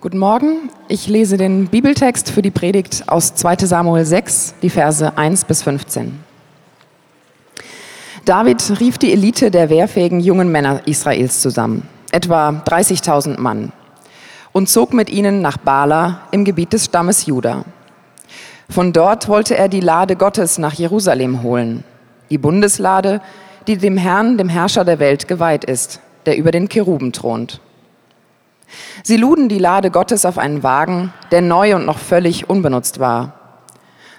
Guten Morgen. Ich lese den Bibeltext für die Predigt aus 2 Samuel 6, die Verse 1 bis 15. David rief die Elite der wehrfähigen jungen Männer Israels zusammen, etwa 30.000 Mann, und zog mit ihnen nach Bala im Gebiet des Stammes Juda. Von dort wollte er die Lade Gottes nach Jerusalem holen, die Bundeslade, die dem Herrn, dem Herrscher der Welt geweiht ist, der über den Cheruben thront. Sie luden die Lade Gottes auf einen Wagen, der neu und noch völlig unbenutzt war.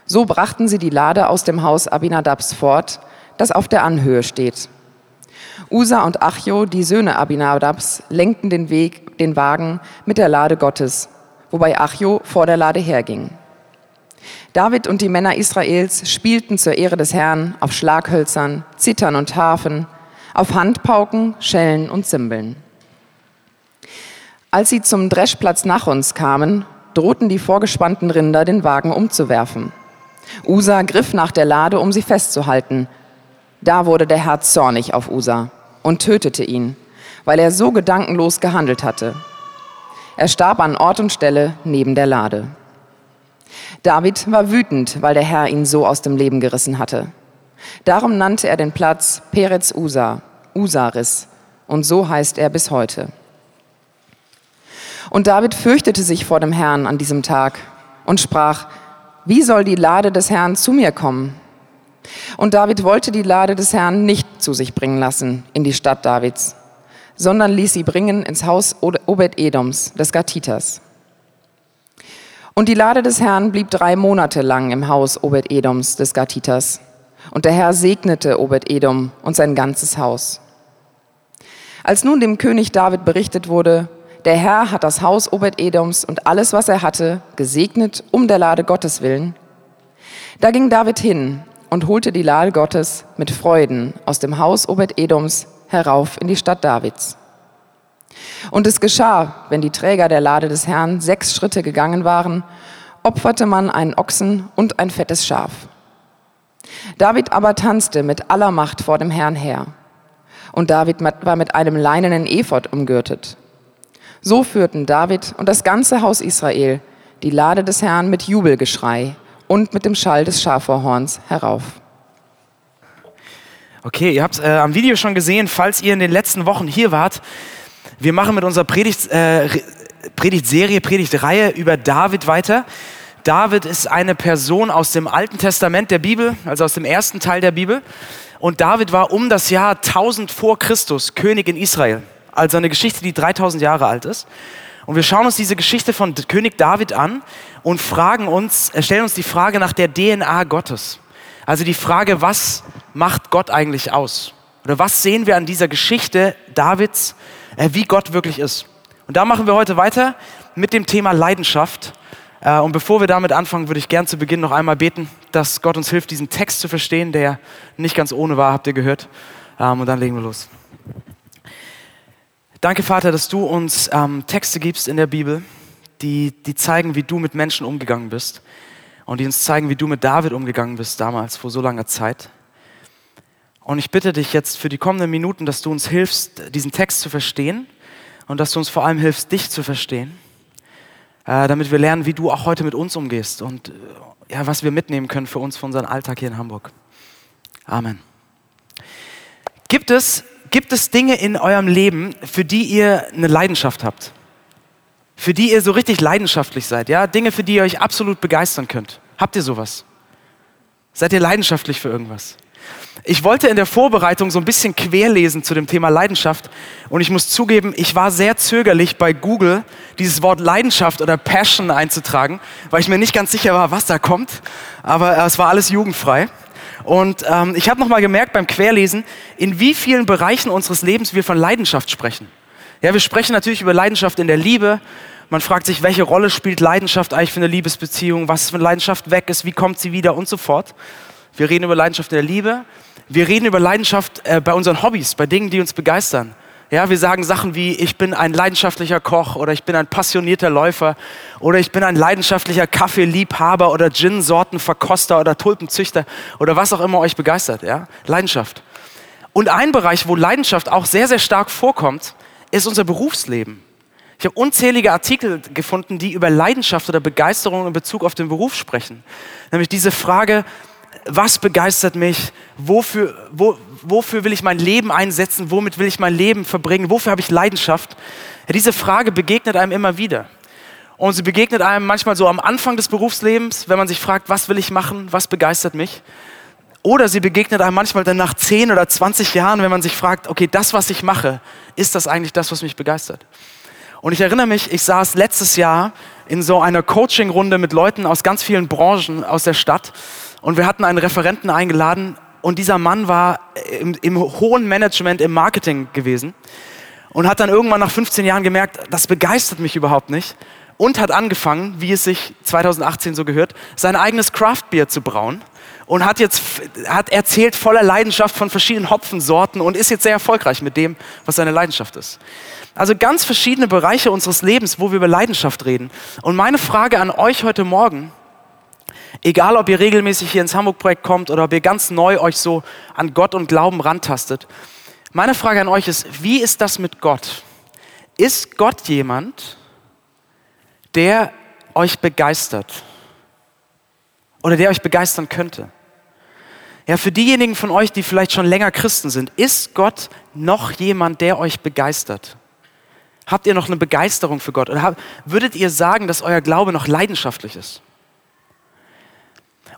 So brachten sie die Lade aus dem Haus Abinadabs fort, das auf der Anhöhe steht. Usa und Achjo, die Söhne Abinadabs, lenkten den Weg, den Wagen mit der Lade Gottes, wobei Achjo vor der Lade herging. David und die Männer Israels spielten zur Ehre des Herrn auf Schlaghölzern, Zittern und Harfen, auf Handpauken, Schellen und Zimbeln. Als sie zum Dreschplatz nach uns kamen, drohten die vorgespannten Rinder, den Wagen umzuwerfen. Usa griff nach der Lade, um sie festzuhalten. Da wurde der Herr zornig auf Usa und tötete ihn, weil er so gedankenlos gehandelt hatte. Er starb an Ort und Stelle neben der Lade. David war wütend, weil der Herr ihn so aus dem Leben gerissen hatte. Darum nannte er den Platz Perez Usa, Usaris, und so heißt er bis heute. Und David fürchtete sich vor dem Herrn an diesem Tag und sprach, wie soll die Lade des Herrn zu mir kommen? Und David wollte die Lade des Herrn nicht zu sich bringen lassen in die Stadt Davids, sondern ließ sie bringen ins Haus Obed-Edoms, des Gatiters. Und die Lade des Herrn blieb drei Monate lang im Haus Obed-Edoms, des Gatiters. Und der Herr segnete Obed-Edom und sein ganzes Haus. Als nun dem König David berichtet wurde, der Herr hat das Haus Obed-Edoms und alles, was er hatte, gesegnet um der Lade Gottes willen. Da ging David hin und holte die Lade Gottes mit Freuden aus dem Haus Obed-Edoms herauf in die Stadt Davids. Und es geschah, wenn die Träger der Lade des Herrn sechs Schritte gegangen waren, opferte man einen Ochsen und ein fettes Schaf. David aber tanzte mit aller Macht vor dem Herrn her. Und David war mit einem leinenen Ephod umgürtet. So führten David und das ganze Haus Israel die Lade des Herrn mit Jubelgeschrei und mit dem Schall des Schafhorns herauf. Okay, ihr habt äh, am Video schon gesehen, falls ihr in den letzten Wochen hier wart, wir machen mit unserer Predigt, äh, Predigtserie, Predigtreihe über David weiter. David ist eine Person aus dem Alten Testament der Bibel, also aus dem ersten Teil der Bibel. Und David war um das Jahr 1000 vor Christus König in Israel also eine Geschichte, die 3000 Jahre alt ist. Und wir schauen uns diese Geschichte von König David an und fragen uns, äh, stellen uns die Frage nach der DNA Gottes. Also die Frage, was macht Gott eigentlich aus? Oder was sehen wir an dieser Geschichte Davids, äh, wie Gott wirklich ist? Und da machen wir heute weiter mit dem Thema Leidenschaft. Äh, und bevor wir damit anfangen, würde ich gern zu Beginn noch einmal beten, dass Gott uns hilft, diesen Text zu verstehen, der nicht ganz ohne war, habt ihr gehört. Ähm, und dann legen wir los. Danke, Vater, dass du uns ähm, Texte gibst in der Bibel, die, die zeigen, wie du mit Menschen umgegangen bist und die uns zeigen, wie du mit David umgegangen bist damals, vor so langer Zeit. Und ich bitte dich jetzt für die kommenden Minuten, dass du uns hilfst, diesen Text zu verstehen und dass du uns vor allem hilfst, dich zu verstehen, äh, damit wir lernen, wie du auch heute mit uns umgehst und äh, ja, was wir mitnehmen können für uns, für unseren Alltag hier in Hamburg. Amen. Gibt es Gibt es Dinge in eurem Leben, für die ihr eine Leidenschaft habt? Für die ihr so richtig leidenschaftlich seid, ja? Dinge, für die ihr euch absolut begeistern könnt. Habt ihr sowas? Seid ihr leidenschaftlich für irgendwas? Ich wollte in der Vorbereitung so ein bisschen querlesen zu dem Thema Leidenschaft und ich muss zugeben, ich war sehr zögerlich bei Google dieses Wort Leidenschaft oder Passion einzutragen, weil ich mir nicht ganz sicher war, was da kommt, aber es war alles jugendfrei. Und ähm, ich habe nochmal gemerkt beim Querlesen, in wie vielen Bereichen unseres Lebens wir von Leidenschaft sprechen. Ja, wir sprechen natürlich über Leidenschaft in der Liebe. Man fragt sich, welche Rolle spielt Leidenschaft eigentlich für eine Liebesbeziehung? Was, wenn Leidenschaft weg ist? Wie kommt sie wieder? Und so fort. Wir reden über Leidenschaft in der Liebe. Wir reden über Leidenschaft äh, bei unseren Hobbys, bei Dingen, die uns begeistern. Ja, wir sagen Sachen wie, ich bin ein leidenschaftlicher Koch oder ich bin ein passionierter Läufer oder ich bin ein leidenschaftlicher Kaffeeliebhaber oder Gin-Sortenverkoster oder Tulpenzüchter oder was auch immer euch begeistert. Ja? Leidenschaft. Und ein Bereich, wo Leidenschaft auch sehr, sehr stark vorkommt, ist unser Berufsleben. Ich habe unzählige Artikel gefunden, die über Leidenschaft oder Begeisterung in Bezug auf den Beruf sprechen. Nämlich diese Frage, was begeistert mich? Wofür, wo, wofür will ich mein Leben einsetzen? Womit will ich mein Leben verbringen? Wofür habe ich Leidenschaft? Diese Frage begegnet einem immer wieder. Und sie begegnet einem manchmal so am Anfang des Berufslebens, wenn man sich fragt, was will ich machen? Was begeistert mich? Oder sie begegnet einem manchmal dann nach 10 oder 20 Jahren, wenn man sich fragt, okay, das, was ich mache, ist das eigentlich das, was mich begeistert? Und ich erinnere mich, ich saß letztes Jahr in so einer Coaching-Runde mit Leuten aus ganz vielen Branchen aus der Stadt und wir hatten einen Referenten eingeladen und dieser Mann war im, im hohen Management, im Marketing gewesen und hat dann irgendwann nach 15 Jahren gemerkt, das begeistert mich überhaupt nicht und hat angefangen, wie es sich 2018 so gehört, sein eigenes Craft-Bier zu brauen und hat jetzt hat erzählt voller Leidenschaft von verschiedenen Hopfensorten und ist jetzt sehr erfolgreich mit dem, was seine Leidenschaft ist. Also ganz verschiedene Bereiche unseres Lebens, wo wir über Leidenschaft reden. Und meine Frage an euch heute Morgen, egal ob ihr regelmäßig hier ins Hamburg-Projekt kommt oder ob ihr ganz neu euch so an Gott und Glauben rantastet, meine Frage an euch ist, wie ist das mit Gott? Ist Gott jemand, der euch begeistert? oder der euch begeistern könnte. Ja, für diejenigen von euch, die vielleicht schon länger Christen sind, ist Gott noch jemand, der euch begeistert? Habt ihr noch eine Begeisterung für Gott? Oder würdet ihr sagen, dass euer Glaube noch leidenschaftlich ist?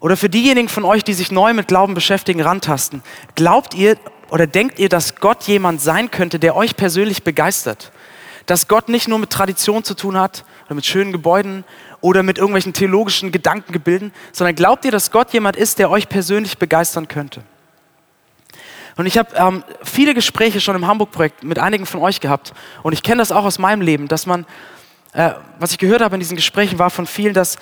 Oder für diejenigen von euch, die sich neu mit Glauben beschäftigen, rantasten, glaubt ihr oder denkt ihr, dass Gott jemand sein könnte, der euch persönlich begeistert? Dass Gott nicht nur mit Tradition zu tun hat oder mit schönen Gebäuden oder mit irgendwelchen theologischen Gedankengebilden, sondern glaubt ihr, dass Gott jemand ist, der euch persönlich begeistern könnte? Und ich habe ähm, viele Gespräche schon im Hamburg-Projekt mit einigen von euch gehabt und ich kenne das auch aus meinem Leben, dass man, äh, was ich gehört habe in diesen Gesprächen, war von vielen, dass,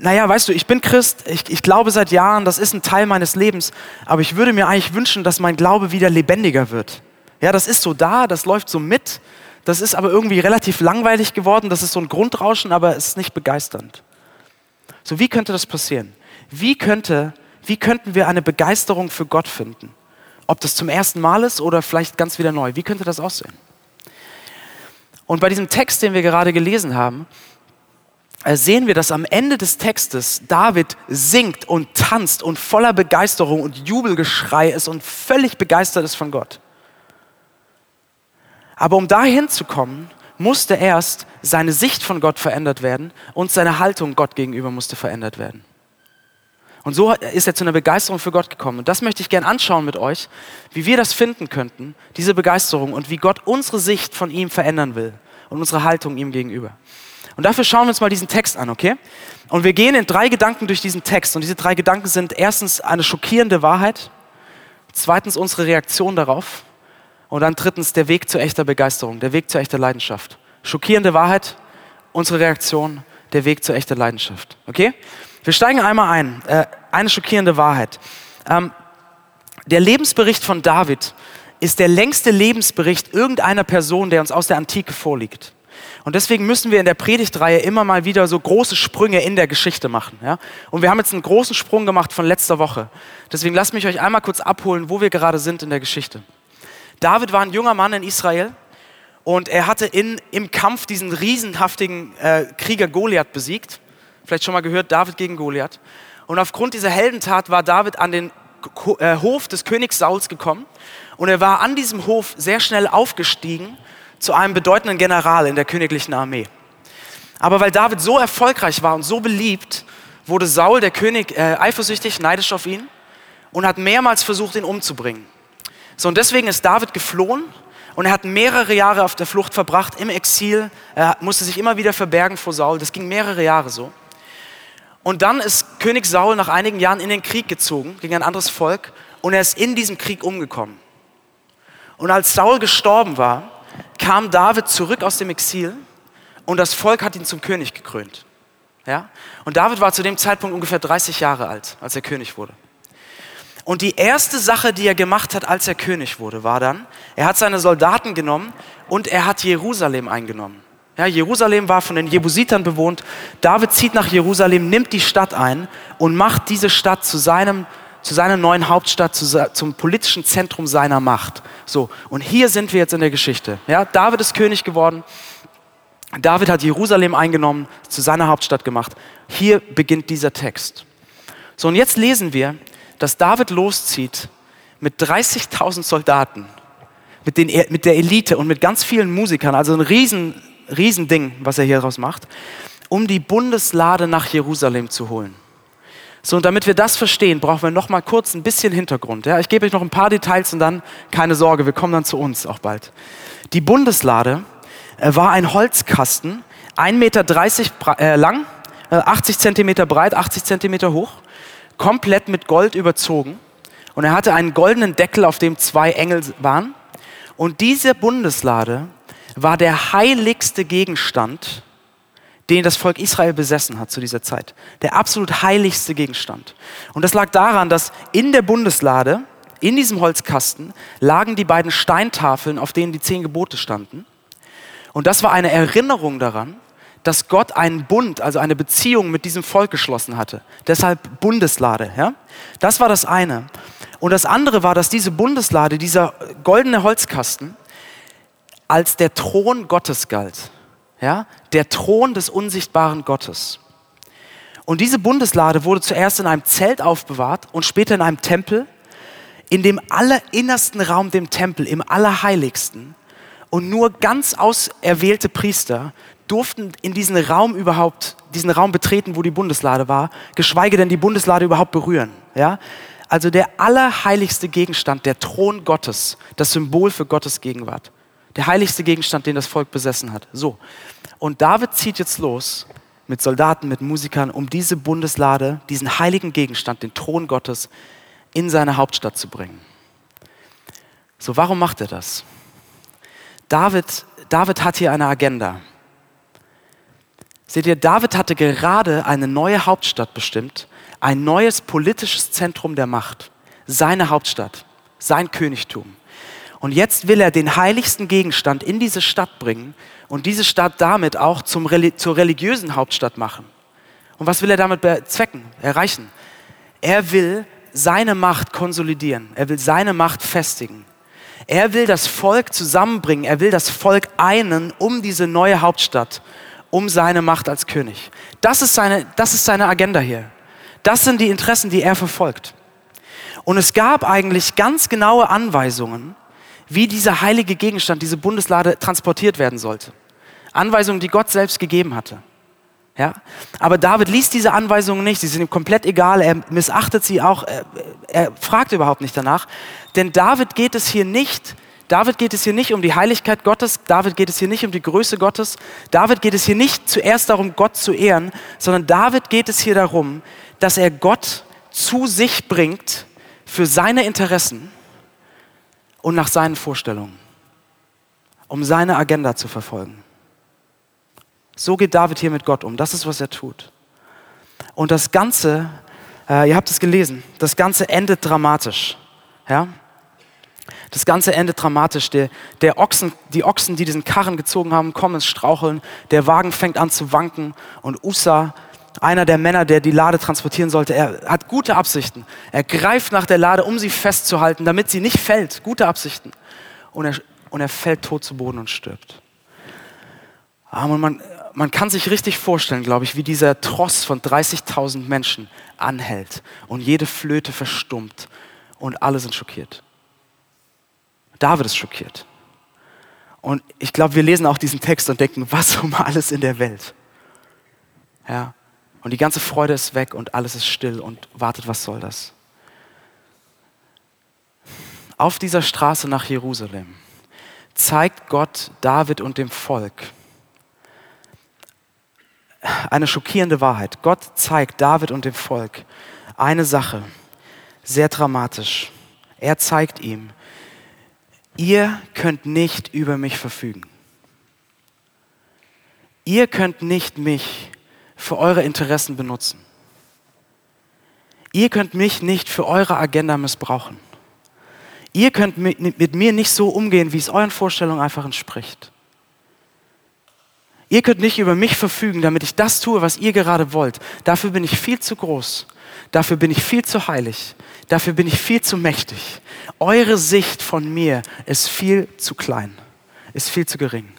naja, weißt du, ich bin Christ, ich, ich glaube seit Jahren, das ist ein Teil meines Lebens, aber ich würde mir eigentlich wünschen, dass mein Glaube wieder lebendiger wird. Ja, das ist so da, das läuft so mit, das ist aber irgendwie relativ langweilig geworden. Das ist so ein Grundrauschen, aber es ist nicht begeisternd. So, wie könnte das passieren? Wie, könnte, wie könnten wir eine Begeisterung für Gott finden? Ob das zum ersten Mal ist oder vielleicht ganz wieder neu. Wie könnte das aussehen? Und bei diesem Text, den wir gerade gelesen haben, sehen wir, dass am Ende des Textes David singt und tanzt und voller Begeisterung und Jubelgeschrei ist und völlig begeistert ist von Gott. Aber um dahin zu kommen, musste erst seine Sicht von Gott verändert werden und seine Haltung Gott gegenüber musste verändert werden. Und so ist er zu einer Begeisterung für Gott gekommen. Und das möchte ich gerne anschauen mit euch, wie wir das finden könnten, diese Begeisterung und wie Gott unsere Sicht von ihm verändern will und unsere Haltung ihm gegenüber. Und dafür schauen wir uns mal diesen Text an, okay? Und wir gehen in drei Gedanken durch diesen Text. Und diese drei Gedanken sind erstens eine schockierende Wahrheit, zweitens unsere Reaktion darauf und dann drittens der Weg zu echter Begeisterung, der Weg zu echter Leidenschaft. Schockierende Wahrheit, unsere Reaktion, der Weg zu echter Leidenschaft. Okay? Wir steigen einmal ein. Äh, eine schockierende Wahrheit. Ähm, der Lebensbericht von David ist der längste Lebensbericht irgendeiner Person, der uns aus der Antike vorliegt. Und deswegen müssen wir in der Predigtreihe immer mal wieder so große Sprünge in der Geschichte machen. Ja? Und wir haben jetzt einen großen Sprung gemacht von letzter Woche. Deswegen lasst mich euch einmal kurz abholen, wo wir gerade sind in der Geschichte. David war ein junger Mann in Israel und er hatte in, im Kampf diesen riesenhaftigen äh, Krieger Goliath besiegt. Vielleicht schon mal gehört, David gegen Goliath. Und aufgrund dieser Heldentat war David an den äh, Hof des Königs Sauls gekommen und er war an diesem Hof sehr schnell aufgestiegen zu einem bedeutenden General in der königlichen Armee. Aber weil David so erfolgreich war und so beliebt, wurde Saul, der König, äh, eifersüchtig, neidisch auf ihn und hat mehrmals versucht, ihn umzubringen. So, und deswegen ist David geflohen und er hat mehrere Jahre auf der Flucht verbracht, im Exil. Er musste sich immer wieder verbergen vor Saul. Das ging mehrere Jahre so. Und dann ist König Saul nach einigen Jahren in den Krieg gezogen gegen ein anderes Volk und er ist in diesem Krieg umgekommen. Und als Saul gestorben war, kam David zurück aus dem Exil und das Volk hat ihn zum König gekrönt. Ja? Und David war zu dem Zeitpunkt ungefähr 30 Jahre alt, als er König wurde. Und die erste Sache, die er gemacht hat, als er König wurde, war dann, er hat seine Soldaten genommen und er hat Jerusalem eingenommen. Ja, Jerusalem war von den Jebusitern bewohnt. David zieht nach Jerusalem, nimmt die Stadt ein und macht diese Stadt zu seinem zu seiner neuen Hauptstadt, zu, zum politischen Zentrum seiner Macht. So, und hier sind wir jetzt in der Geschichte. Ja, David ist König geworden David hat Jerusalem eingenommen, zu seiner Hauptstadt gemacht. Hier beginnt dieser Text. So, und jetzt lesen wir, dass David loszieht mit 30.000 Soldaten, mit, den, mit der Elite und mit ganz vielen Musikern, also ein riesen, riesen Ding, was er hier daraus macht, um die Bundeslade nach Jerusalem zu holen. So, und damit wir das verstehen, brauchen wir noch mal kurz ein bisschen Hintergrund. Ja? Ich gebe euch noch ein paar Details und dann, keine Sorge, wir kommen dann zu uns auch bald. Die Bundeslade äh, war ein Holzkasten, 1,30 Meter äh, lang, äh, 80 Zentimeter breit, 80 Zentimeter hoch, komplett mit Gold überzogen. Und er hatte einen goldenen Deckel, auf dem zwei Engel waren. Und diese Bundeslade war der heiligste Gegenstand, den das Volk Israel besessen hat zu dieser Zeit. Der absolut heiligste Gegenstand. Und das lag daran, dass in der Bundeslade, in diesem Holzkasten, lagen die beiden Steintafeln, auf denen die zehn Gebote standen. Und das war eine Erinnerung daran, dass Gott einen Bund, also eine Beziehung mit diesem Volk geschlossen hatte. Deshalb Bundeslade. Ja? Das war das eine. Und das andere war, dass diese Bundeslade, dieser goldene Holzkasten, als der Thron Gottes galt ja, der Thron des unsichtbaren Gottes. Und diese Bundeslade wurde zuerst in einem Zelt aufbewahrt und später in einem Tempel, in dem allerinnersten Raum, dem Tempel, im Allerheiligsten. Und nur ganz auserwählte Priester durften in diesen Raum überhaupt, diesen Raum betreten, wo die Bundeslade war, geschweige denn die Bundeslade überhaupt berühren. Ja? Also der allerheiligste Gegenstand, der Thron Gottes, das Symbol für Gottes Gegenwart. Der heiligste Gegenstand, den das Volk besessen hat. So. Und David zieht jetzt los mit Soldaten, mit Musikern, um diese Bundeslade, diesen heiligen Gegenstand, den Thron Gottes, in seine Hauptstadt zu bringen. So, warum macht er das? David, David hat hier eine Agenda. Seht ihr, David hatte gerade eine neue Hauptstadt bestimmt, ein neues politisches Zentrum der Macht, seine Hauptstadt, sein Königtum. Und jetzt will er den heiligsten Gegenstand in diese Stadt bringen und diese Stadt damit auch zum, zur religiösen Hauptstadt machen. Und was will er damit bezwecken, erreichen? Er will seine Macht konsolidieren. Er will seine Macht festigen. Er will das Volk zusammenbringen. Er will das Volk einen um diese neue Hauptstadt, um seine Macht als König. Das ist seine, das ist seine Agenda hier. Das sind die Interessen, die er verfolgt. Und es gab eigentlich ganz genaue Anweisungen, wie dieser heilige Gegenstand, diese Bundeslade transportiert werden sollte. Anweisungen, die Gott selbst gegeben hatte. Ja? Aber David liest diese Anweisungen nicht, sie sind ihm komplett egal, er missachtet sie auch, er, er fragt überhaupt nicht danach. Denn David geht es hier nicht, David geht es hier nicht um die Heiligkeit Gottes, David geht es hier nicht um die Größe Gottes, David geht es hier nicht zuerst darum, Gott zu ehren, sondern David geht es hier darum, dass er Gott zu sich bringt für seine Interessen und nach seinen Vorstellungen, um seine Agenda zu verfolgen. So geht David hier mit Gott um. Das ist, was er tut. Und das Ganze, äh, ihr habt es gelesen, das Ganze endet dramatisch. Ja? Das Ganze endet dramatisch. Der, der Ochsen, die Ochsen, die diesen Karren gezogen haben, kommen ins Straucheln. Der Wagen fängt an zu wanken. Und Usa, einer der Männer, der die Lade transportieren sollte, er hat gute Absichten. Er greift nach der Lade, um sie festzuhalten, damit sie nicht fällt. Gute Absichten. Und er, und er fällt tot zu Boden und stirbt. Und man, man kann sich richtig vorstellen, glaube ich, wie dieser Tross von 30.000 Menschen anhält und jede Flöte verstummt und alle sind schockiert. David ist schockiert. Und ich glaube, wir lesen auch diesen Text und denken, was um alles in der Welt. Ja. Und die ganze Freude ist weg und alles ist still und wartet, was soll das? Auf dieser Straße nach Jerusalem zeigt Gott David und dem Volk eine schockierende Wahrheit. Gott zeigt David und dem Volk eine Sache, sehr dramatisch. Er zeigt ihm, ihr könnt nicht über mich verfügen. Ihr könnt nicht mich für eure Interessen benutzen. Ihr könnt mich nicht für eure Agenda missbrauchen. Ihr könnt mit, mir nicht so umgehen, wie es euren Vorstellungen einfach entspricht. Ihr könnt nicht über mich verfügen, damit ich das tue, was ihr gerade wollt. Dafür bin ich viel zu groß. Dafür bin ich viel zu heilig. Dafür bin ich viel zu mächtig. Eure Sicht von mir ist viel zu klein, ist viel zu gering.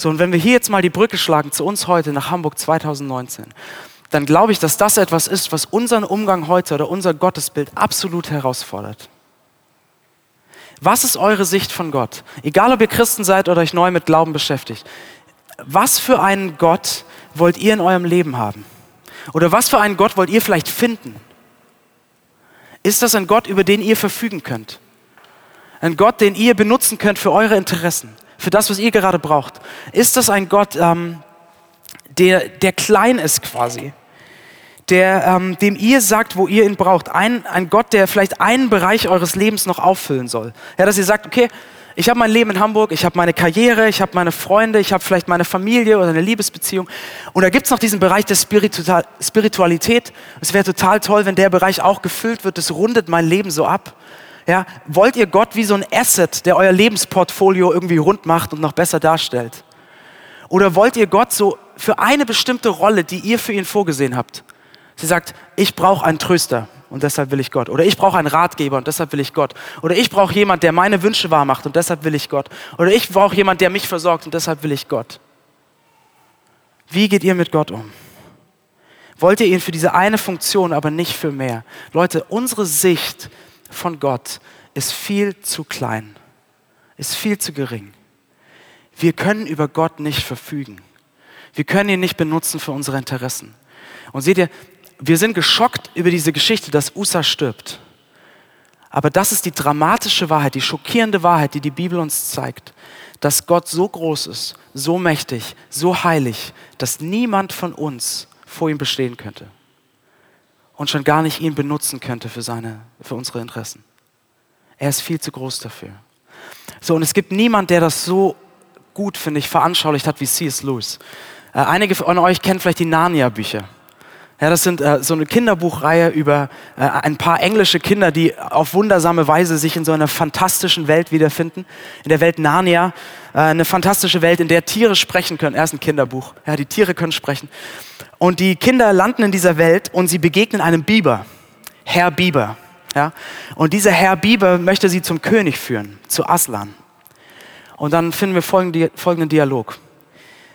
So, und wenn wir hier jetzt mal die Brücke schlagen zu uns heute nach Hamburg 2019, dann glaube ich, dass das etwas ist, was unseren Umgang heute oder unser Gottesbild absolut herausfordert. Was ist eure Sicht von Gott? Egal, ob ihr Christen seid oder euch neu mit Glauben beschäftigt. Was für einen Gott wollt ihr in eurem Leben haben? Oder was für einen Gott wollt ihr vielleicht finden? Ist das ein Gott, über den ihr verfügen könnt? Ein Gott, den ihr benutzen könnt für eure Interessen, für das, was ihr gerade braucht? Ist das ein Gott, ähm, der, der klein ist quasi? Der, ähm, dem ihr sagt, wo ihr ihn braucht. Ein, ein Gott, der vielleicht einen Bereich eures Lebens noch auffüllen soll. Ja, dass ihr sagt, okay, ich habe mein Leben in Hamburg, ich habe meine Karriere, ich habe meine Freunde, ich habe vielleicht meine Familie oder eine Liebesbeziehung. Und da gibt es noch diesen Bereich der Spiritualität. Es wäre total toll, wenn der Bereich auch gefüllt wird. Das rundet mein Leben so ab. Ja, wollt ihr Gott wie so ein Asset, der euer Lebensportfolio irgendwie rund macht und noch besser darstellt? Oder wollt ihr Gott so für eine bestimmte Rolle, die ihr für ihn vorgesehen habt? Sie sagt, ich brauche einen Tröster und deshalb will ich Gott. Oder ich brauche einen Ratgeber und deshalb will ich Gott. Oder ich brauche jemand, der meine Wünsche wahr macht und deshalb will ich Gott. Oder ich brauche jemand, der mich versorgt und deshalb will ich Gott. Wie geht ihr mit Gott um? Wollt ihr ihn für diese eine Funktion, aber nicht für mehr? Leute, unsere Sicht von Gott ist viel zu klein, ist viel zu gering. Wir können über Gott nicht verfügen. Wir können ihn nicht benutzen für unsere Interessen. Und seht ihr, wir sind geschockt über diese Geschichte, dass Usa stirbt. Aber das ist die dramatische Wahrheit, die schockierende Wahrheit, die die Bibel uns zeigt, dass Gott so groß ist, so mächtig, so heilig, dass niemand von uns vor ihm bestehen könnte und schon gar nicht ihn benutzen könnte für, seine, für unsere Interessen. Er ist viel zu groß dafür. So, und es gibt niemand, der das so gut, finde ich, veranschaulicht hat wie C.S. Lewis. Äh, einige von euch kennen vielleicht die Narnia-Bücher. Ja, das sind äh, so eine Kinderbuchreihe über äh, ein paar englische Kinder, die auf wundersame Weise sich in so einer fantastischen Welt wiederfinden. In der Welt Narnia, äh, eine fantastische Welt, in der Tiere sprechen können. Erst ein Kinderbuch. Ja, die Tiere können sprechen. Und die Kinder landen in dieser Welt und sie begegnen einem Biber, Herr Biber. Ja, und dieser Herr Biber möchte sie zum König führen, zu Aslan. Und dann finden wir folgenden Dialog.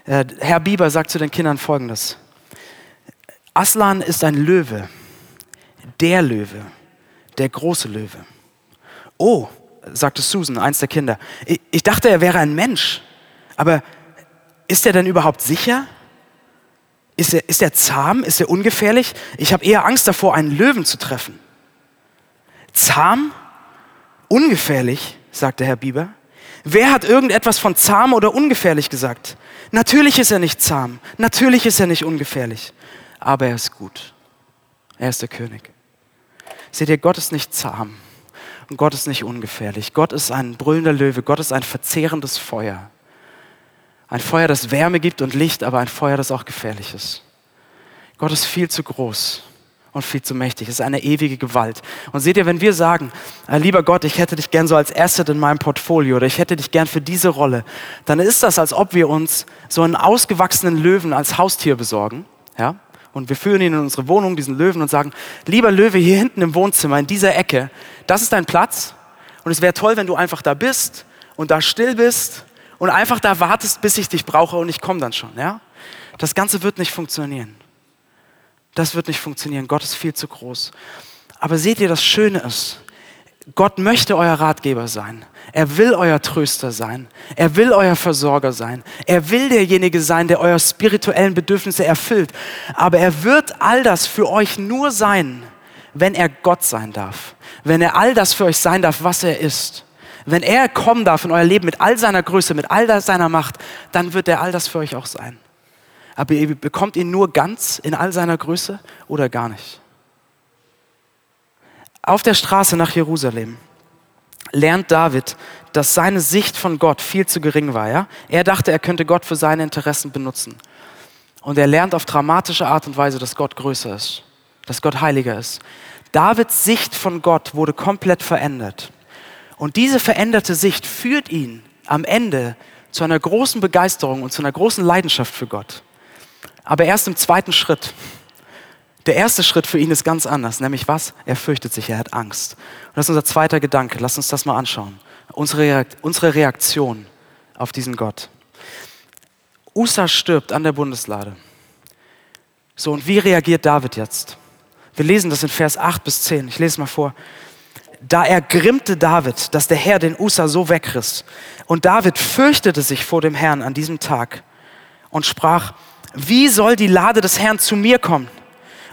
Äh, Herr Biber sagt zu den Kindern Folgendes. Aslan ist ein Löwe, der Löwe, der große Löwe. Oh, sagte Susan, eins der Kinder, ich, ich dachte, er wäre ein Mensch, aber ist er denn überhaupt sicher? Ist er, ist er zahm? Ist er ungefährlich? Ich habe eher Angst davor, einen Löwen zu treffen. Zahm? Ungefährlich, sagte Herr Bieber. Wer hat irgendetwas von zahm oder ungefährlich gesagt? Natürlich ist er nicht zahm, natürlich ist er nicht ungefährlich aber er ist gut. Er ist der König. Seht ihr, Gott ist nicht zahm und Gott ist nicht ungefährlich. Gott ist ein brüllender Löwe, Gott ist ein verzehrendes Feuer. Ein Feuer, das Wärme gibt und Licht, aber ein Feuer, das auch gefährlich ist. Gott ist viel zu groß und viel zu mächtig. Es ist eine ewige Gewalt. Und seht ihr, wenn wir sagen, äh, lieber Gott, ich hätte dich gern so als Asset in meinem Portfolio oder ich hätte dich gern für diese Rolle, dann ist das, als ob wir uns so einen ausgewachsenen Löwen als Haustier besorgen. Ja? und wir führen ihn in unsere Wohnung, diesen Löwen, und sagen, lieber Löwe, hier hinten im Wohnzimmer, in dieser Ecke, das ist dein Platz. Und es wäre toll, wenn du einfach da bist und da still bist und einfach da wartest, bis ich dich brauche und ich komme dann schon. Ja? Das Ganze wird nicht funktionieren. Das wird nicht funktionieren. Gott ist viel zu groß. Aber seht ihr, das Schöne ist, Gott möchte euer Ratgeber sein. Er will euer Tröster sein. Er will euer Versorger sein. Er will derjenige sein, der eure spirituellen Bedürfnisse erfüllt. Aber er wird all das für euch nur sein, wenn er Gott sein darf. Wenn er all das für euch sein darf, was er ist. Wenn er kommen darf in euer Leben mit all seiner Größe, mit all seiner Macht, dann wird er all das für euch auch sein. Aber ihr bekommt ihn nur ganz in all seiner Größe oder gar nicht. Auf der Straße nach Jerusalem lernt David, dass seine Sicht von Gott viel zu gering war. Ja? Er dachte, er könnte Gott für seine Interessen benutzen. Und er lernt auf dramatische Art und Weise, dass Gott größer ist, dass Gott heiliger ist. Davids Sicht von Gott wurde komplett verändert. Und diese veränderte Sicht führt ihn am Ende zu einer großen Begeisterung und zu einer großen Leidenschaft für Gott. Aber erst im zweiten Schritt. Der erste Schritt für ihn ist ganz anders, nämlich was? Er fürchtet sich, er hat Angst. Und das ist unser zweiter Gedanke. Lass uns das mal anschauen. Unsere, Reaktion auf diesen Gott. Usa stirbt an der Bundeslade. So, und wie reagiert David jetzt? Wir lesen das in Vers 8 bis 10. Ich lese mal vor. Da ergrimmte David, dass der Herr den Usa so wegriss. Und David fürchtete sich vor dem Herrn an diesem Tag und sprach, wie soll die Lade des Herrn zu mir kommen?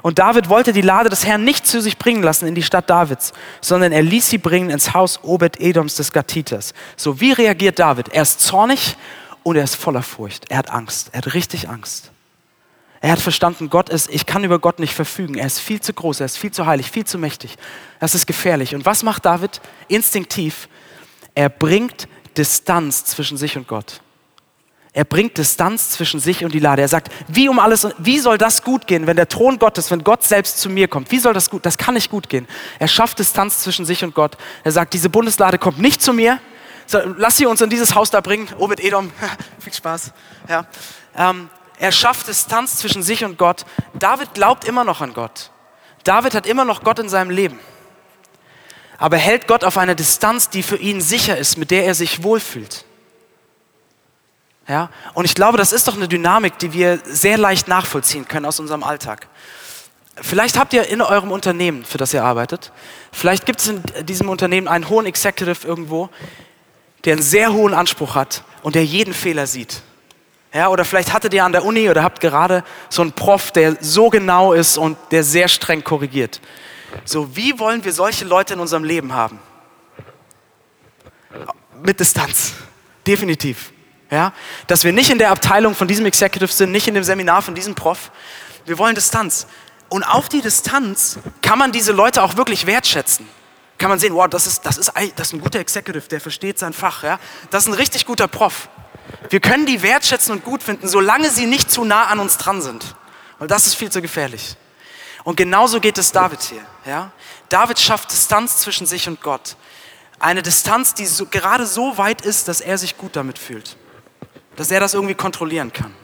Und David wollte die Lade des Herrn nicht zu sich bringen lassen in die Stadt Davids, sondern er ließ sie bringen ins Haus Obed-Edoms des Gatiters. So, wie reagiert David? Er ist zornig und er ist voller Furcht. Er hat Angst. Er hat richtig Angst. Er hat verstanden, Gott ist, ich kann über Gott nicht verfügen. Er ist viel zu groß, er ist viel zu heilig, viel zu mächtig. Das ist gefährlich. Und was macht David instinktiv? Er bringt Distanz zwischen sich und Gott. Er bringt Distanz zwischen sich und die Lade. Er sagt, wie um alles, wie soll das gut gehen, wenn der Thron Gottes, wenn Gott selbst zu mir kommt? Wie soll das gut? Das kann nicht gut gehen. Er schafft Distanz zwischen sich und Gott. Er sagt, diese Bundeslade kommt nicht zu mir. Lass sie uns in dieses Haus da bringen. Obed Edom, viel Spaß. Ja. Ähm, er schafft Distanz zwischen sich und Gott. David glaubt immer noch an Gott. David hat immer noch Gott in seinem Leben. Aber hält Gott auf eine Distanz, die für ihn sicher ist, mit der er sich wohlfühlt. Ja? Und ich glaube, das ist doch eine Dynamik, die wir sehr leicht nachvollziehen können aus unserem Alltag. Vielleicht habt ihr in eurem Unternehmen, für das ihr arbeitet, vielleicht gibt es in diesem Unternehmen einen hohen Executive irgendwo, der einen sehr hohen Anspruch hat und der jeden Fehler sieht. Ja, oder vielleicht hattet ihr an der Uni oder habt gerade so einen Prof, der so genau ist und der sehr streng korrigiert. So, wie wollen wir solche Leute in unserem Leben haben? Mit Distanz. Definitiv. Ja, dass wir nicht in der Abteilung von diesem Executive sind, nicht in dem Seminar von diesem Prof. Wir wollen Distanz. Und auf die Distanz kann man diese Leute auch wirklich wertschätzen. Kann man sehen, wow, das ist, das ist, das ist ein guter Executive, der versteht sein Fach. Ja? Das ist ein richtig guter Prof. Wir können die wertschätzen und gut finden, solange sie nicht zu nah an uns dran sind. Weil das ist viel zu gefährlich. Und genauso geht es David hier. Ja? David schafft Distanz zwischen sich und Gott. Eine Distanz, die so, gerade so weit ist, dass er sich gut damit fühlt dass er das irgendwie kontrollieren kann.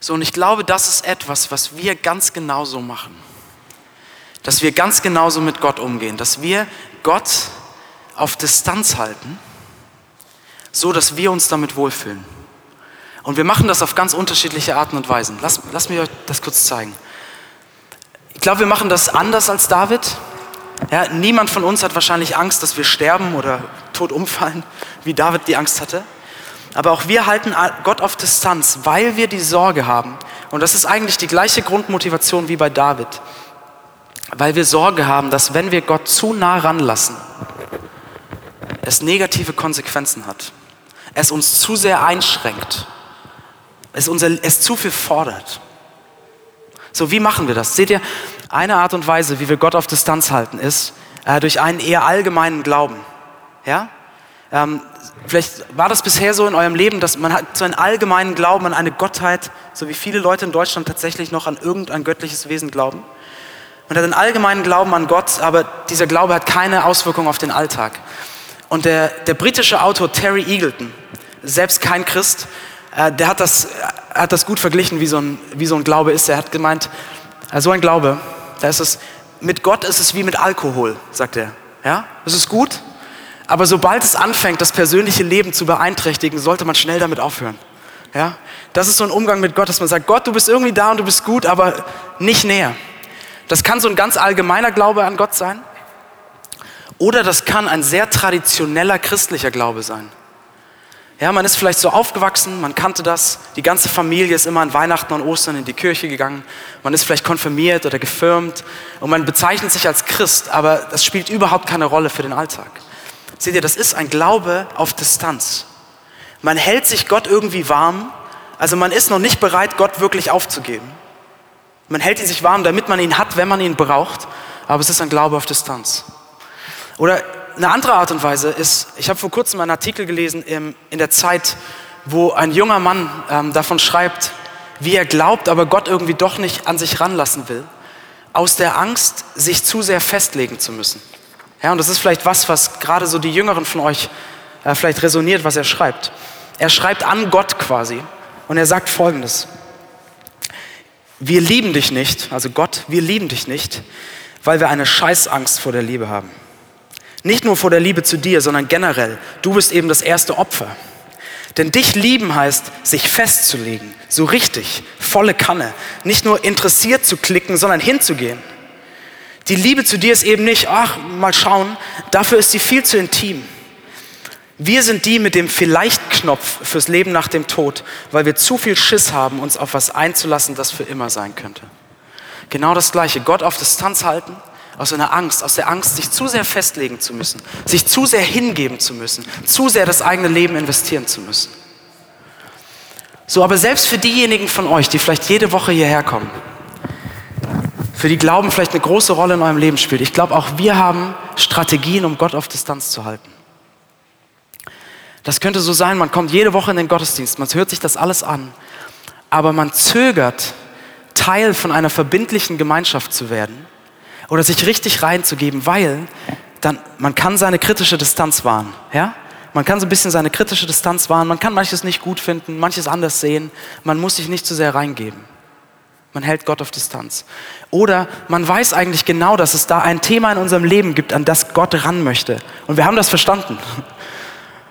So, und ich glaube, das ist etwas, was wir ganz genauso machen. Dass wir ganz genauso mit Gott umgehen, dass wir Gott auf Distanz halten, so dass wir uns damit wohlfühlen. Und wir machen das auf ganz unterschiedliche Arten und Weisen. Lass, lass mir euch das kurz zeigen. Ich glaube, wir machen das anders als David. Ja, niemand von uns hat wahrscheinlich Angst, dass wir sterben oder tot umfallen, wie David die Angst hatte. Aber auch wir halten Gott auf Distanz, weil wir die Sorge haben. Und das ist eigentlich die gleiche Grundmotivation wie bei David. Weil wir Sorge haben, dass wenn wir Gott zu nah ranlassen, es negative Konsequenzen hat. Es uns zu sehr einschränkt. Es, unser, es zu viel fordert. So, wie machen wir das? Seht ihr, eine Art und Weise, wie wir Gott auf Distanz halten, ist äh, durch einen eher allgemeinen Glauben. Ja? Ähm, vielleicht war das bisher so in eurem Leben, dass man hat so einen allgemeinen Glauben an eine Gottheit, so wie viele Leute in Deutschland tatsächlich noch an irgendein göttliches Wesen glauben. Man hat einen allgemeinen Glauben an Gott, aber dieser Glaube hat keine Auswirkung auf den Alltag. Und der, der britische Autor Terry Eagleton, selbst kein Christ, äh, der hat das, hat das gut verglichen, wie so, ein, wie so ein Glaube ist. Er hat gemeint, äh, so ein Glaube, da ist es, mit Gott ist es wie mit Alkohol, sagt er. Ja, es ist gut, aber sobald es anfängt, das persönliche Leben zu beeinträchtigen, sollte man schnell damit aufhören. Ja? Das ist so ein Umgang mit Gott, dass man sagt, Gott, du bist irgendwie da und du bist gut, aber nicht näher. Das kann so ein ganz allgemeiner Glaube an Gott sein. Oder das kann ein sehr traditioneller christlicher Glaube sein. Ja, man ist vielleicht so aufgewachsen, man kannte das, die ganze Familie ist immer an Weihnachten und Ostern in die Kirche gegangen, man ist vielleicht konfirmiert oder gefirmt und man bezeichnet sich als Christ, aber das spielt überhaupt keine Rolle für den Alltag. Seht ihr, das ist ein Glaube auf Distanz. Man hält sich Gott irgendwie warm, also man ist noch nicht bereit, Gott wirklich aufzugeben. Man hält ihn sich warm, damit man ihn hat, wenn man ihn braucht, aber es ist ein Glaube auf Distanz. Oder eine andere Art und Weise ist, ich habe vor kurzem einen Artikel gelesen in der Zeit, wo ein junger Mann ähm, davon schreibt, wie er glaubt, aber Gott irgendwie doch nicht an sich ranlassen will, aus der Angst, sich zu sehr festlegen zu müssen. Ja, und das ist vielleicht was, was gerade so die Jüngeren von euch äh, vielleicht resoniert, was er schreibt. Er schreibt an Gott quasi und er sagt folgendes. Wir lieben dich nicht, also Gott, wir lieben dich nicht, weil wir eine Scheißangst vor der Liebe haben. Nicht nur vor der Liebe zu dir, sondern generell. Du bist eben das erste Opfer. Denn dich lieben heißt, sich festzulegen, so richtig, volle Kanne, nicht nur interessiert zu klicken, sondern hinzugehen. Die Liebe zu dir ist eben nicht, ach, mal schauen, dafür ist sie viel zu intim. Wir sind die mit dem Vielleicht-Knopf fürs Leben nach dem Tod, weil wir zu viel Schiss haben, uns auf was einzulassen, das für immer sein könnte. Genau das Gleiche. Gott auf Distanz halten, aus einer Angst, aus der Angst, sich zu sehr festlegen zu müssen, sich zu sehr hingeben zu müssen, zu sehr das eigene Leben investieren zu müssen. So, aber selbst für diejenigen von euch, die vielleicht jede Woche hierher kommen, für die Glauben vielleicht eine große Rolle in eurem Leben spielt, ich glaube, auch wir haben Strategien, um Gott auf Distanz zu halten. Das könnte so sein, man kommt jede Woche in den Gottesdienst, man hört sich das alles an, aber man zögert, Teil von einer verbindlichen Gemeinschaft zu werden oder sich richtig reinzugeben, weil dann, man kann seine kritische Distanz wahren. Ja? Man kann so ein bisschen seine kritische Distanz wahren, man kann manches nicht gut finden, manches anders sehen, man muss sich nicht zu sehr reingeben. Man hält Gott auf Distanz. Oder man weiß eigentlich genau, dass es da ein Thema in unserem Leben gibt, an das Gott ran möchte. Und wir haben das verstanden.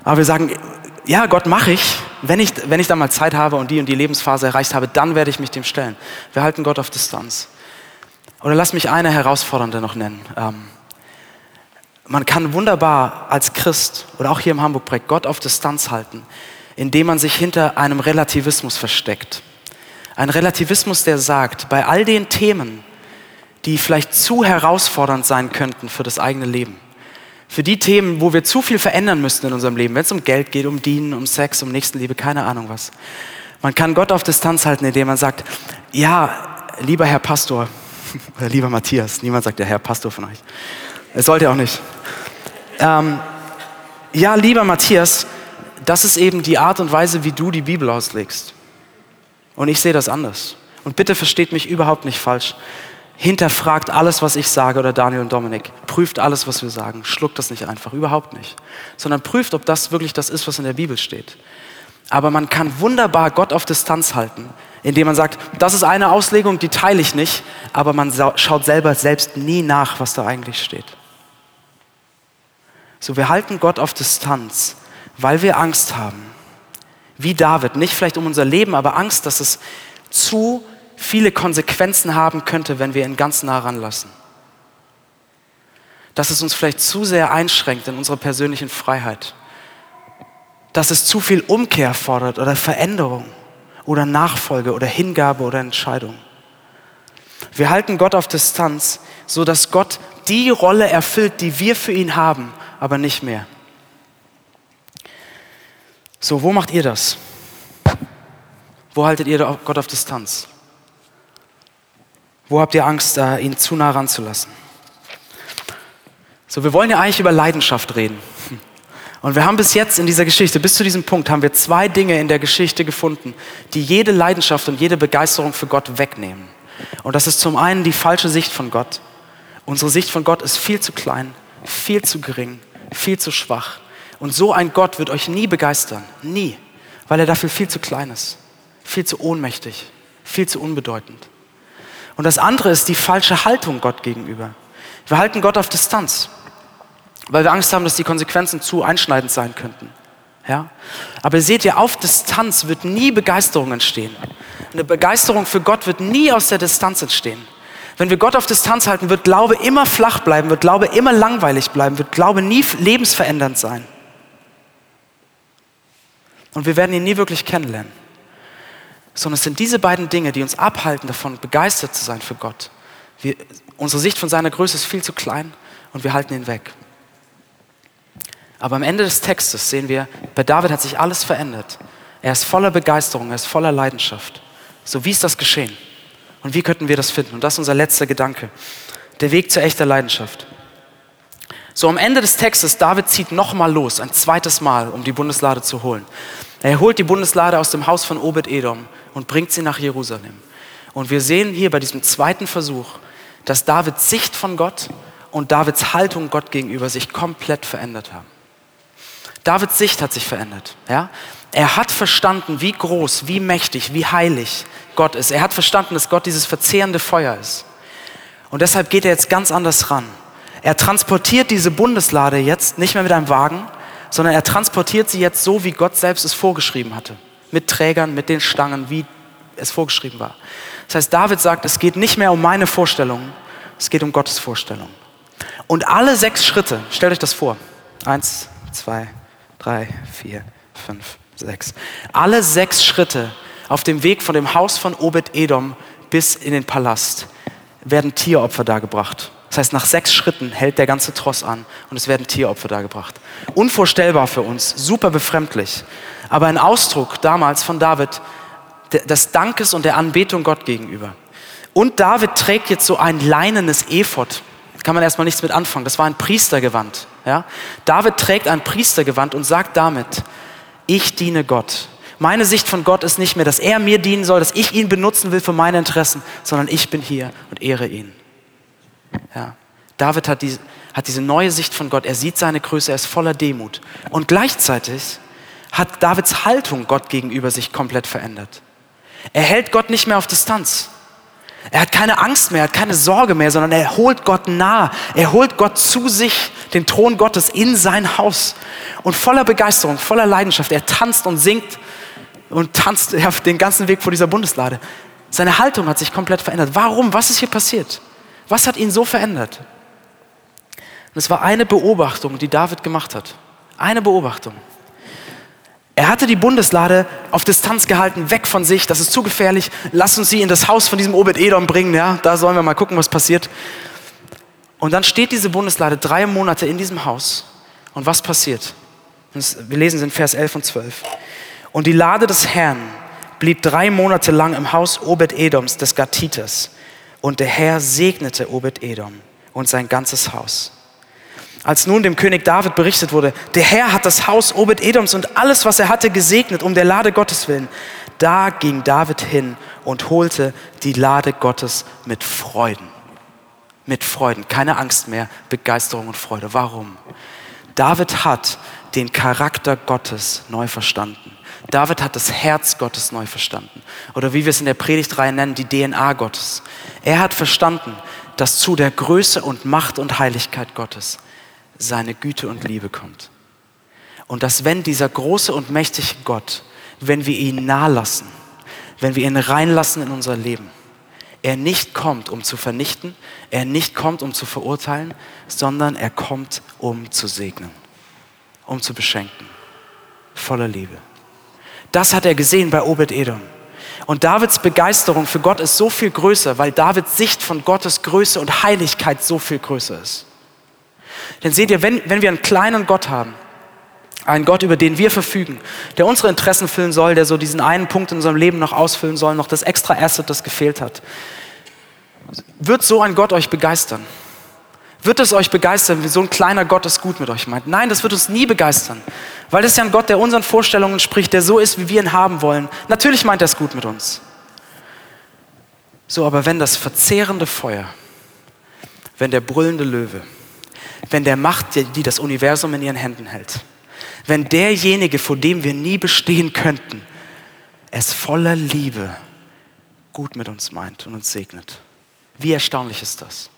Aber wir sagen, ja, Gott mache ich. Wenn, ich. wenn ich dann mal Zeit habe und die und die Lebensphase erreicht habe, dann werde ich mich dem stellen. Wir halten Gott auf Distanz. Oder lass mich eine herausfordernde noch nennen. Ähm, man kann wunderbar als Christ oder auch hier im Hamburg-Projekt Gott auf Distanz halten, indem man sich hinter einem Relativismus versteckt. Ein Relativismus, der sagt, bei all den Themen, die vielleicht zu herausfordernd sein könnten für das eigene Leben, für die Themen, wo wir zu viel verändern müssten in unserem Leben, wenn es um Geld geht, um Dienen, um Sex, um Nächstenliebe, keine Ahnung was. Man kann Gott auf Distanz halten, indem man sagt, ja, lieber Herr Pastor, oder lieber Matthias, niemand sagt der Herr Pastor von euch. Es sollte auch nicht. Ähm, ja, lieber Matthias, das ist eben die Art und Weise, wie du die Bibel auslegst. Und ich sehe das anders. Und bitte versteht mich überhaupt nicht falsch hinterfragt alles, was ich sage oder Daniel und Dominik. Prüft alles, was wir sagen. Schluckt das nicht einfach, überhaupt nicht. Sondern prüft, ob das wirklich das ist, was in der Bibel steht. Aber man kann wunderbar Gott auf Distanz halten, indem man sagt, das ist eine Auslegung, die teile ich nicht, aber man schaut selber selbst nie nach, was da eigentlich steht. So, wir halten Gott auf Distanz, weil wir Angst haben. Wie David, nicht vielleicht um unser Leben, aber Angst, dass es zu viele Konsequenzen haben könnte, wenn wir ihn ganz nah ranlassen. Dass es uns vielleicht zu sehr einschränkt in unserer persönlichen Freiheit. Dass es zu viel Umkehr fordert oder Veränderung oder Nachfolge oder Hingabe oder Entscheidung. Wir halten Gott auf Distanz, so dass Gott die Rolle erfüllt, die wir für ihn haben, aber nicht mehr. So, wo macht ihr das? Wo haltet ihr Gott auf Distanz? Wo habt ihr Angst, ihn zu nah ranzulassen? So, wir wollen ja eigentlich über Leidenschaft reden. Und wir haben bis jetzt in dieser Geschichte, bis zu diesem Punkt, haben wir zwei Dinge in der Geschichte gefunden, die jede Leidenschaft und jede Begeisterung für Gott wegnehmen. Und das ist zum einen die falsche Sicht von Gott. Unsere Sicht von Gott ist viel zu klein, viel zu gering, viel zu schwach. Und so ein Gott wird euch nie begeistern. Nie. Weil er dafür viel zu klein ist, viel zu ohnmächtig, viel zu unbedeutend. Und das andere ist die falsche Haltung Gott gegenüber. Wir halten Gott auf Distanz, weil wir Angst haben, dass die Konsequenzen zu einschneidend sein könnten. Ja? Aber ihr seht ja, auf Distanz wird nie Begeisterung entstehen. Eine Begeisterung für Gott wird nie aus der Distanz entstehen. Wenn wir Gott auf Distanz halten, wird Glaube immer flach bleiben, wird Glaube immer langweilig bleiben, wird Glaube nie lebensverändernd sein. Und wir werden ihn nie wirklich kennenlernen sondern es sind diese beiden Dinge, die uns abhalten davon, begeistert zu sein für Gott. Wir, unsere Sicht von seiner Größe ist viel zu klein und wir halten ihn weg. Aber am Ende des Textes sehen wir, bei David hat sich alles verändert. Er ist voller Begeisterung, er ist voller Leidenschaft. So wie ist das geschehen? Und wie könnten wir das finden? Und das ist unser letzter Gedanke. Der Weg zu echter Leidenschaft. So am Ende des Textes, David zieht nochmal los, ein zweites Mal, um die Bundeslade zu holen. Er holt die Bundeslade aus dem Haus von Obed-Edom und bringt sie nach Jerusalem. Und wir sehen hier bei diesem zweiten Versuch, dass Davids Sicht von Gott und Davids Haltung Gott gegenüber sich komplett verändert haben. Davids Sicht hat sich verändert. Ja? Er hat verstanden, wie groß, wie mächtig, wie heilig Gott ist. Er hat verstanden, dass Gott dieses verzehrende Feuer ist. Und deshalb geht er jetzt ganz anders ran. Er transportiert diese Bundeslade jetzt nicht mehr mit einem Wagen, sondern er transportiert sie jetzt so, wie Gott selbst es vorgeschrieben hatte. Mit Trägern, mit den Stangen, wie es vorgeschrieben war. Das heißt, David sagt, es geht nicht mehr um meine Vorstellungen, es geht um Gottes Vorstellungen. Und alle sechs Schritte, stellt euch das vor. Eins, zwei, drei, vier, fünf, sechs. Alle sechs Schritte auf dem Weg von dem Haus von Obed-Edom bis in den Palast werden Tieropfer dargebracht. Das heißt, nach sechs Schritten hält der ganze Tross an und es werden Tieropfer dargebracht. Unvorstellbar für uns, super befremdlich, aber ein Ausdruck damals von David des Dankes und der Anbetung Gott gegenüber. Und David trägt jetzt so ein leinenes Ephod. Kann man erstmal nichts mit anfangen. Das war ein Priestergewand. Ja? David trägt ein Priestergewand und sagt damit, ich diene Gott. Meine Sicht von Gott ist nicht mehr, dass er mir dienen soll, dass ich ihn benutzen will für meine Interessen, sondern ich bin hier und ehre ihn. Ja. David hat diese, hat diese neue Sicht von Gott. Er sieht seine Größe, er ist voller Demut. Und gleichzeitig hat Davids Haltung Gott gegenüber sich komplett verändert. Er hält Gott nicht mehr auf Distanz. Er hat keine Angst mehr, er hat keine Sorge mehr, sondern er holt Gott nah. Er holt Gott zu sich, den Thron Gottes in sein Haus. Und voller Begeisterung, voller Leidenschaft, er tanzt und singt und tanzt den ganzen Weg vor dieser Bundeslade. Seine Haltung hat sich komplett verändert. Warum? Was ist hier passiert? Was hat ihn so verändert? Und es war eine Beobachtung, die David gemacht hat. Eine Beobachtung. Er hatte die Bundeslade auf Distanz gehalten, weg von sich, das ist zu gefährlich. Lass uns sie in das Haus von diesem Obed-Edom bringen, ja, da sollen wir mal gucken, was passiert. Und dann steht diese Bundeslade drei Monate in diesem Haus. Und was passiert? Wir lesen es in Vers 11 und 12. Und die Lade des Herrn blieb drei Monate lang im Haus Obed-Edoms des Gatiters. Und der Herr segnete Obed-Edom und sein ganzes Haus. Als nun dem König David berichtet wurde, der Herr hat das Haus Obed-Edoms und alles, was er hatte, gesegnet, um der Lade Gottes willen, da ging David hin und holte die Lade Gottes mit Freuden. Mit Freuden, keine Angst mehr, Begeisterung und Freude. Warum? David hat den Charakter Gottes neu verstanden. David hat das Herz Gottes neu verstanden. Oder wie wir es in der Predigtreihe nennen, die DNA Gottes. Er hat verstanden, dass zu der Größe und Macht und Heiligkeit Gottes seine Güte und Liebe kommt. Und dass wenn dieser große und mächtige Gott, wenn wir ihn nahlassen, wenn wir ihn reinlassen in unser Leben, er nicht kommt, um zu vernichten, er nicht kommt, um zu verurteilen, sondern er kommt, um zu segnen, um zu beschenken, voller Liebe. Das hat er gesehen bei Obed-Edom. Und Davids Begeisterung für Gott ist so viel größer, weil Davids Sicht von Gottes Größe und Heiligkeit so viel größer ist. Denn seht ihr, wenn, wenn wir einen kleinen Gott haben, einen Gott, über den wir verfügen, der unsere Interessen füllen soll, der so diesen einen Punkt in unserem Leben noch ausfüllen soll, noch das extra Asset, das gefehlt hat, wird so ein Gott euch begeistern? Wird es euch begeistern, wie so ein kleiner Gott es gut mit euch meint? Nein, das wird uns nie begeistern, weil das ist ja ein Gott, der unseren Vorstellungen entspricht, der so ist, wie wir ihn haben wollen. Natürlich meint er es gut mit uns. So, aber wenn das verzehrende Feuer, wenn der brüllende Löwe, wenn der Macht, die das Universum in ihren Händen hält, wenn derjenige, vor dem wir nie bestehen könnten, es voller Liebe gut mit uns meint und uns segnet. Wie erstaunlich ist das?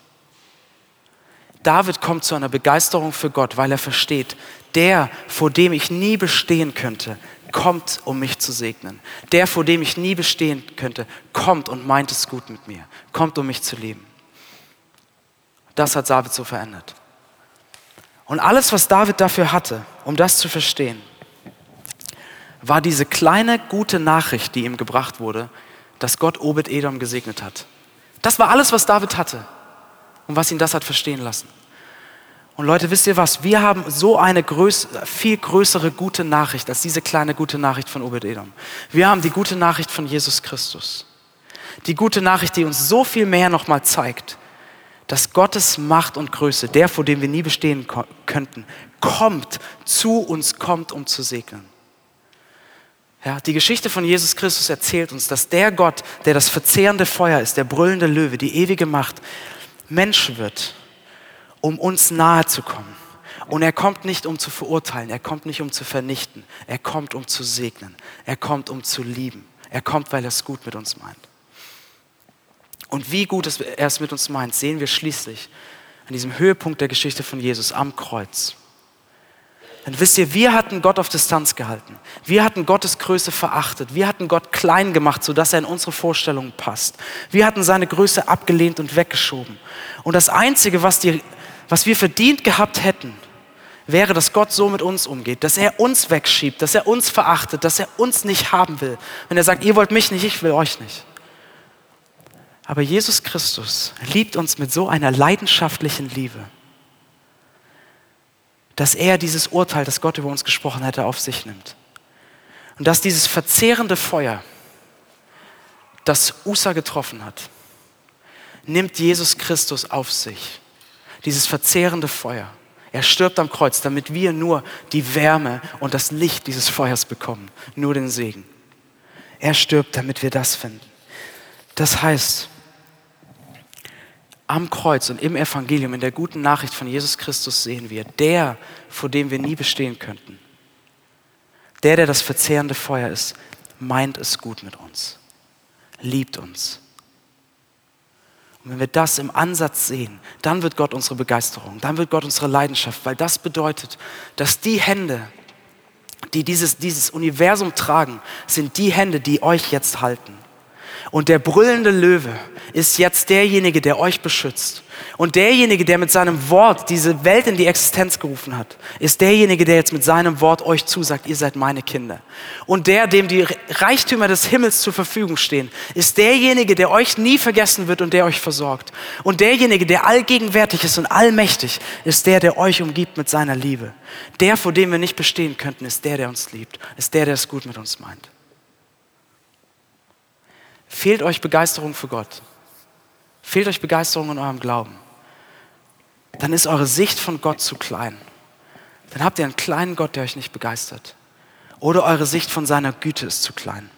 David kommt zu einer Begeisterung für Gott, weil er versteht, der, vor dem ich nie bestehen könnte, kommt, um mich zu segnen. Der, vor dem ich nie bestehen könnte, kommt und meint es gut mit mir, kommt, um mich zu lieben. Das hat David so verändert. Und alles, was David dafür hatte, um das zu verstehen, war diese kleine gute Nachricht, die ihm gebracht wurde, dass Gott Obed-Edom gesegnet hat. Das war alles, was David hatte und was ihn das hat verstehen lassen. Und Leute, wisst ihr was? Wir haben so eine größ viel größere gute Nachricht als diese kleine gute Nachricht von Obed-Edom. Wir haben die gute Nachricht von Jesus Christus. Die gute Nachricht, die uns so viel mehr nochmal zeigt, dass Gottes Macht und Größe, der, vor dem wir nie bestehen könnten, kommt, zu uns kommt, um zu segnen. Ja, die Geschichte von Jesus Christus erzählt uns, dass der Gott, der das verzehrende Feuer ist, der brüllende Löwe, die ewige Macht, Mensch wird, um uns nahe zu kommen. Und er kommt nicht, um zu verurteilen, er kommt nicht, um zu vernichten, er kommt, um zu segnen, er kommt, um zu lieben, er kommt, weil er es gut mit uns meint. Und wie gut er es mit uns meint, sehen wir schließlich an diesem Höhepunkt der Geschichte von Jesus am Kreuz. Denn wisst ihr, wir hatten Gott auf Distanz gehalten. Wir hatten Gottes Größe verachtet. Wir hatten Gott klein gemacht, sodass er in unsere Vorstellungen passt. Wir hatten seine Größe abgelehnt und weggeschoben. Und das Einzige, was, die, was wir verdient gehabt hätten, wäre, dass Gott so mit uns umgeht, dass er uns wegschiebt, dass er uns verachtet, dass er uns nicht haben will. Wenn er sagt, ihr wollt mich nicht, ich will euch nicht. Aber Jesus Christus liebt uns mit so einer leidenschaftlichen Liebe dass er dieses Urteil, das Gott über uns gesprochen hätte, auf sich nimmt. Und dass dieses verzehrende Feuer, das Usa getroffen hat, nimmt Jesus Christus auf sich. Dieses verzehrende Feuer. Er stirbt am Kreuz, damit wir nur die Wärme und das Licht dieses Feuers bekommen, nur den Segen. Er stirbt, damit wir das finden. Das heißt, am Kreuz und im Evangelium, in der guten Nachricht von Jesus Christus sehen wir, der, vor dem wir nie bestehen könnten, der, der das verzehrende Feuer ist, meint es gut mit uns, liebt uns. Und wenn wir das im Ansatz sehen, dann wird Gott unsere Begeisterung, dann wird Gott unsere Leidenschaft, weil das bedeutet, dass die Hände, die dieses, dieses Universum tragen, sind die Hände, die euch jetzt halten. Und der brüllende Löwe ist jetzt derjenige, der euch beschützt. Und derjenige, der mit seinem Wort diese Welt in die Existenz gerufen hat, ist derjenige, der jetzt mit seinem Wort euch zusagt, ihr seid meine Kinder. Und der, dem die Reichtümer des Himmels zur Verfügung stehen, ist derjenige, der euch nie vergessen wird und der euch versorgt. Und derjenige, der allgegenwärtig ist und allmächtig, ist der, der euch umgibt mit seiner Liebe. Der, vor dem wir nicht bestehen könnten, ist der, der uns liebt, ist der, der es gut mit uns meint. Fehlt euch Begeisterung für Gott? Fehlt euch Begeisterung in eurem Glauben? Dann ist eure Sicht von Gott zu klein. Dann habt ihr einen kleinen Gott, der euch nicht begeistert. Oder eure Sicht von seiner Güte ist zu klein.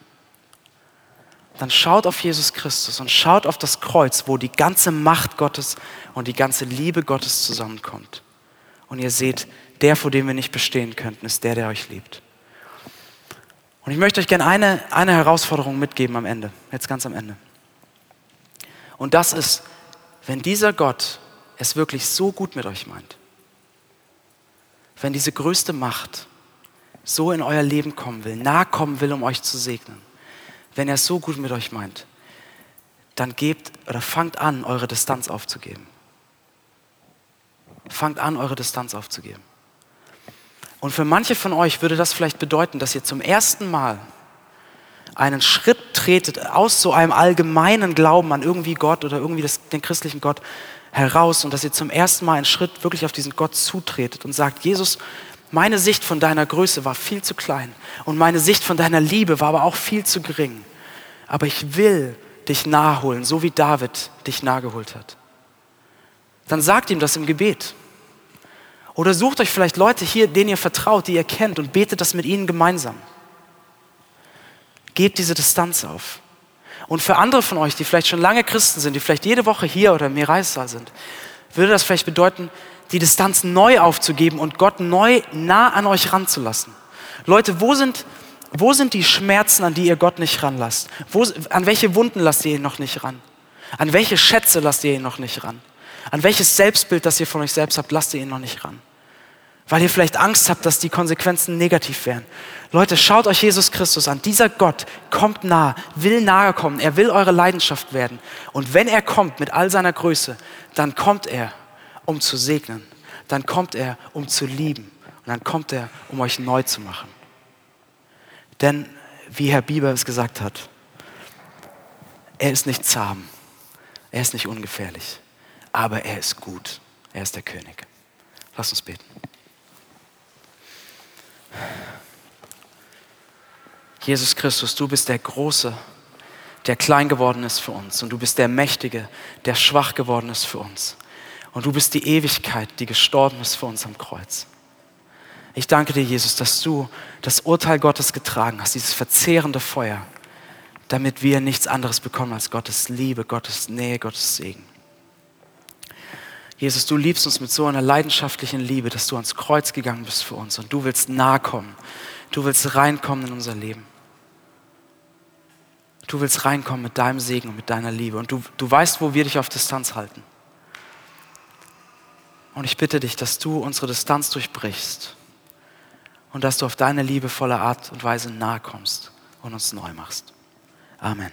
Dann schaut auf Jesus Christus und schaut auf das Kreuz, wo die ganze Macht Gottes und die ganze Liebe Gottes zusammenkommt. Und ihr seht, der, vor dem wir nicht bestehen könnten, ist der, der euch liebt. Und ich möchte euch gerne eine, eine Herausforderung mitgeben am Ende, jetzt ganz am Ende. Und das ist, wenn dieser Gott es wirklich so gut mit euch meint, wenn diese größte Macht so in euer Leben kommen will, nahe kommen will, um euch zu segnen, wenn er es so gut mit euch meint, dann gebt oder fangt an, eure Distanz aufzugeben. Fangt an, eure Distanz aufzugeben. Und für manche von euch würde das vielleicht bedeuten, dass ihr zum ersten Mal einen Schritt tretet aus so einem allgemeinen Glauben an irgendwie Gott oder irgendwie das, den christlichen Gott heraus und dass ihr zum ersten Mal einen Schritt wirklich auf diesen Gott zutretet und sagt, Jesus, meine Sicht von deiner Größe war viel zu klein und meine Sicht von deiner Liebe war aber auch viel zu gering. Aber ich will dich naheholen, so wie David dich nahegeholt hat. Dann sagt ihm das im Gebet. Oder sucht euch vielleicht Leute hier, denen ihr vertraut, die ihr kennt und betet das mit ihnen gemeinsam. Gebt diese Distanz auf. Und für andere von euch, die vielleicht schon lange Christen sind, die vielleicht jede Woche hier oder im Mireissaal sind, würde das vielleicht bedeuten, die Distanz neu aufzugeben und Gott neu nah an euch ranzulassen. Leute, wo sind, wo sind die Schmerzen, an die ihr Gott nicht ranlasst? Wo, an welche Wunden lasst ihr ihn noch nicht ran? An welche Schätze lasst ihr ihn noch nicht ran? An welches Selbstbild, das ihr von euch selbst habt, lasst ihr ihn noch nicht ran? Weil ihr vielleicht Angst habt, dass die Konsequenzen negativ wären. Leute, schaut euch Jesus Christus an. Dieser Gott kommt nah, will nahe kommen. Er will eure Leidenschaft werden. Und wenn er kommt mit all seiner Größe, dann kommt er, um zu segnen. Dann kommt er, um zu lieben. Und dann kommt er, um euch neu zu machen. Denn, wie Herr Bieber es gesagt hat, er ist nicht zahm, er ist nicht ungefährlich, aber er ist gut. Er ist der König. Lass uns beten. Jesus Christus, du bist der Große, der klein geworden ist für uns. Und du bist der Mächtige, der schwach geworden ist für uns. Und du bist die Ewigkeit, die gestorben ist für uns am Kreuz. Ich danke dir, Jesus, dass du das Urteil Gottes getragen hast, dieses verzehrende Feuer, damit wir nichts anderes bekommen als Gottes Liebe, Gottes Nähe, Gottes Segen. Jesus, du liebst uns mit so einer leidenschaftlichen Liebe, dass du ans Kreuz gegangen bist für uns und du willst nahe kommen. Du willst reinkommen in unser Leben. Du willst reinkommen mit deinem Segen und mit deiner Liebe. Und du, du weißt, wo wir dich auf Distanz halten. Und ich bitte dich, dass du unsere Distanz durchbrichst und dass du auf deine liebevolle Art und Weise nahe kommst und uns neu machst. Amen.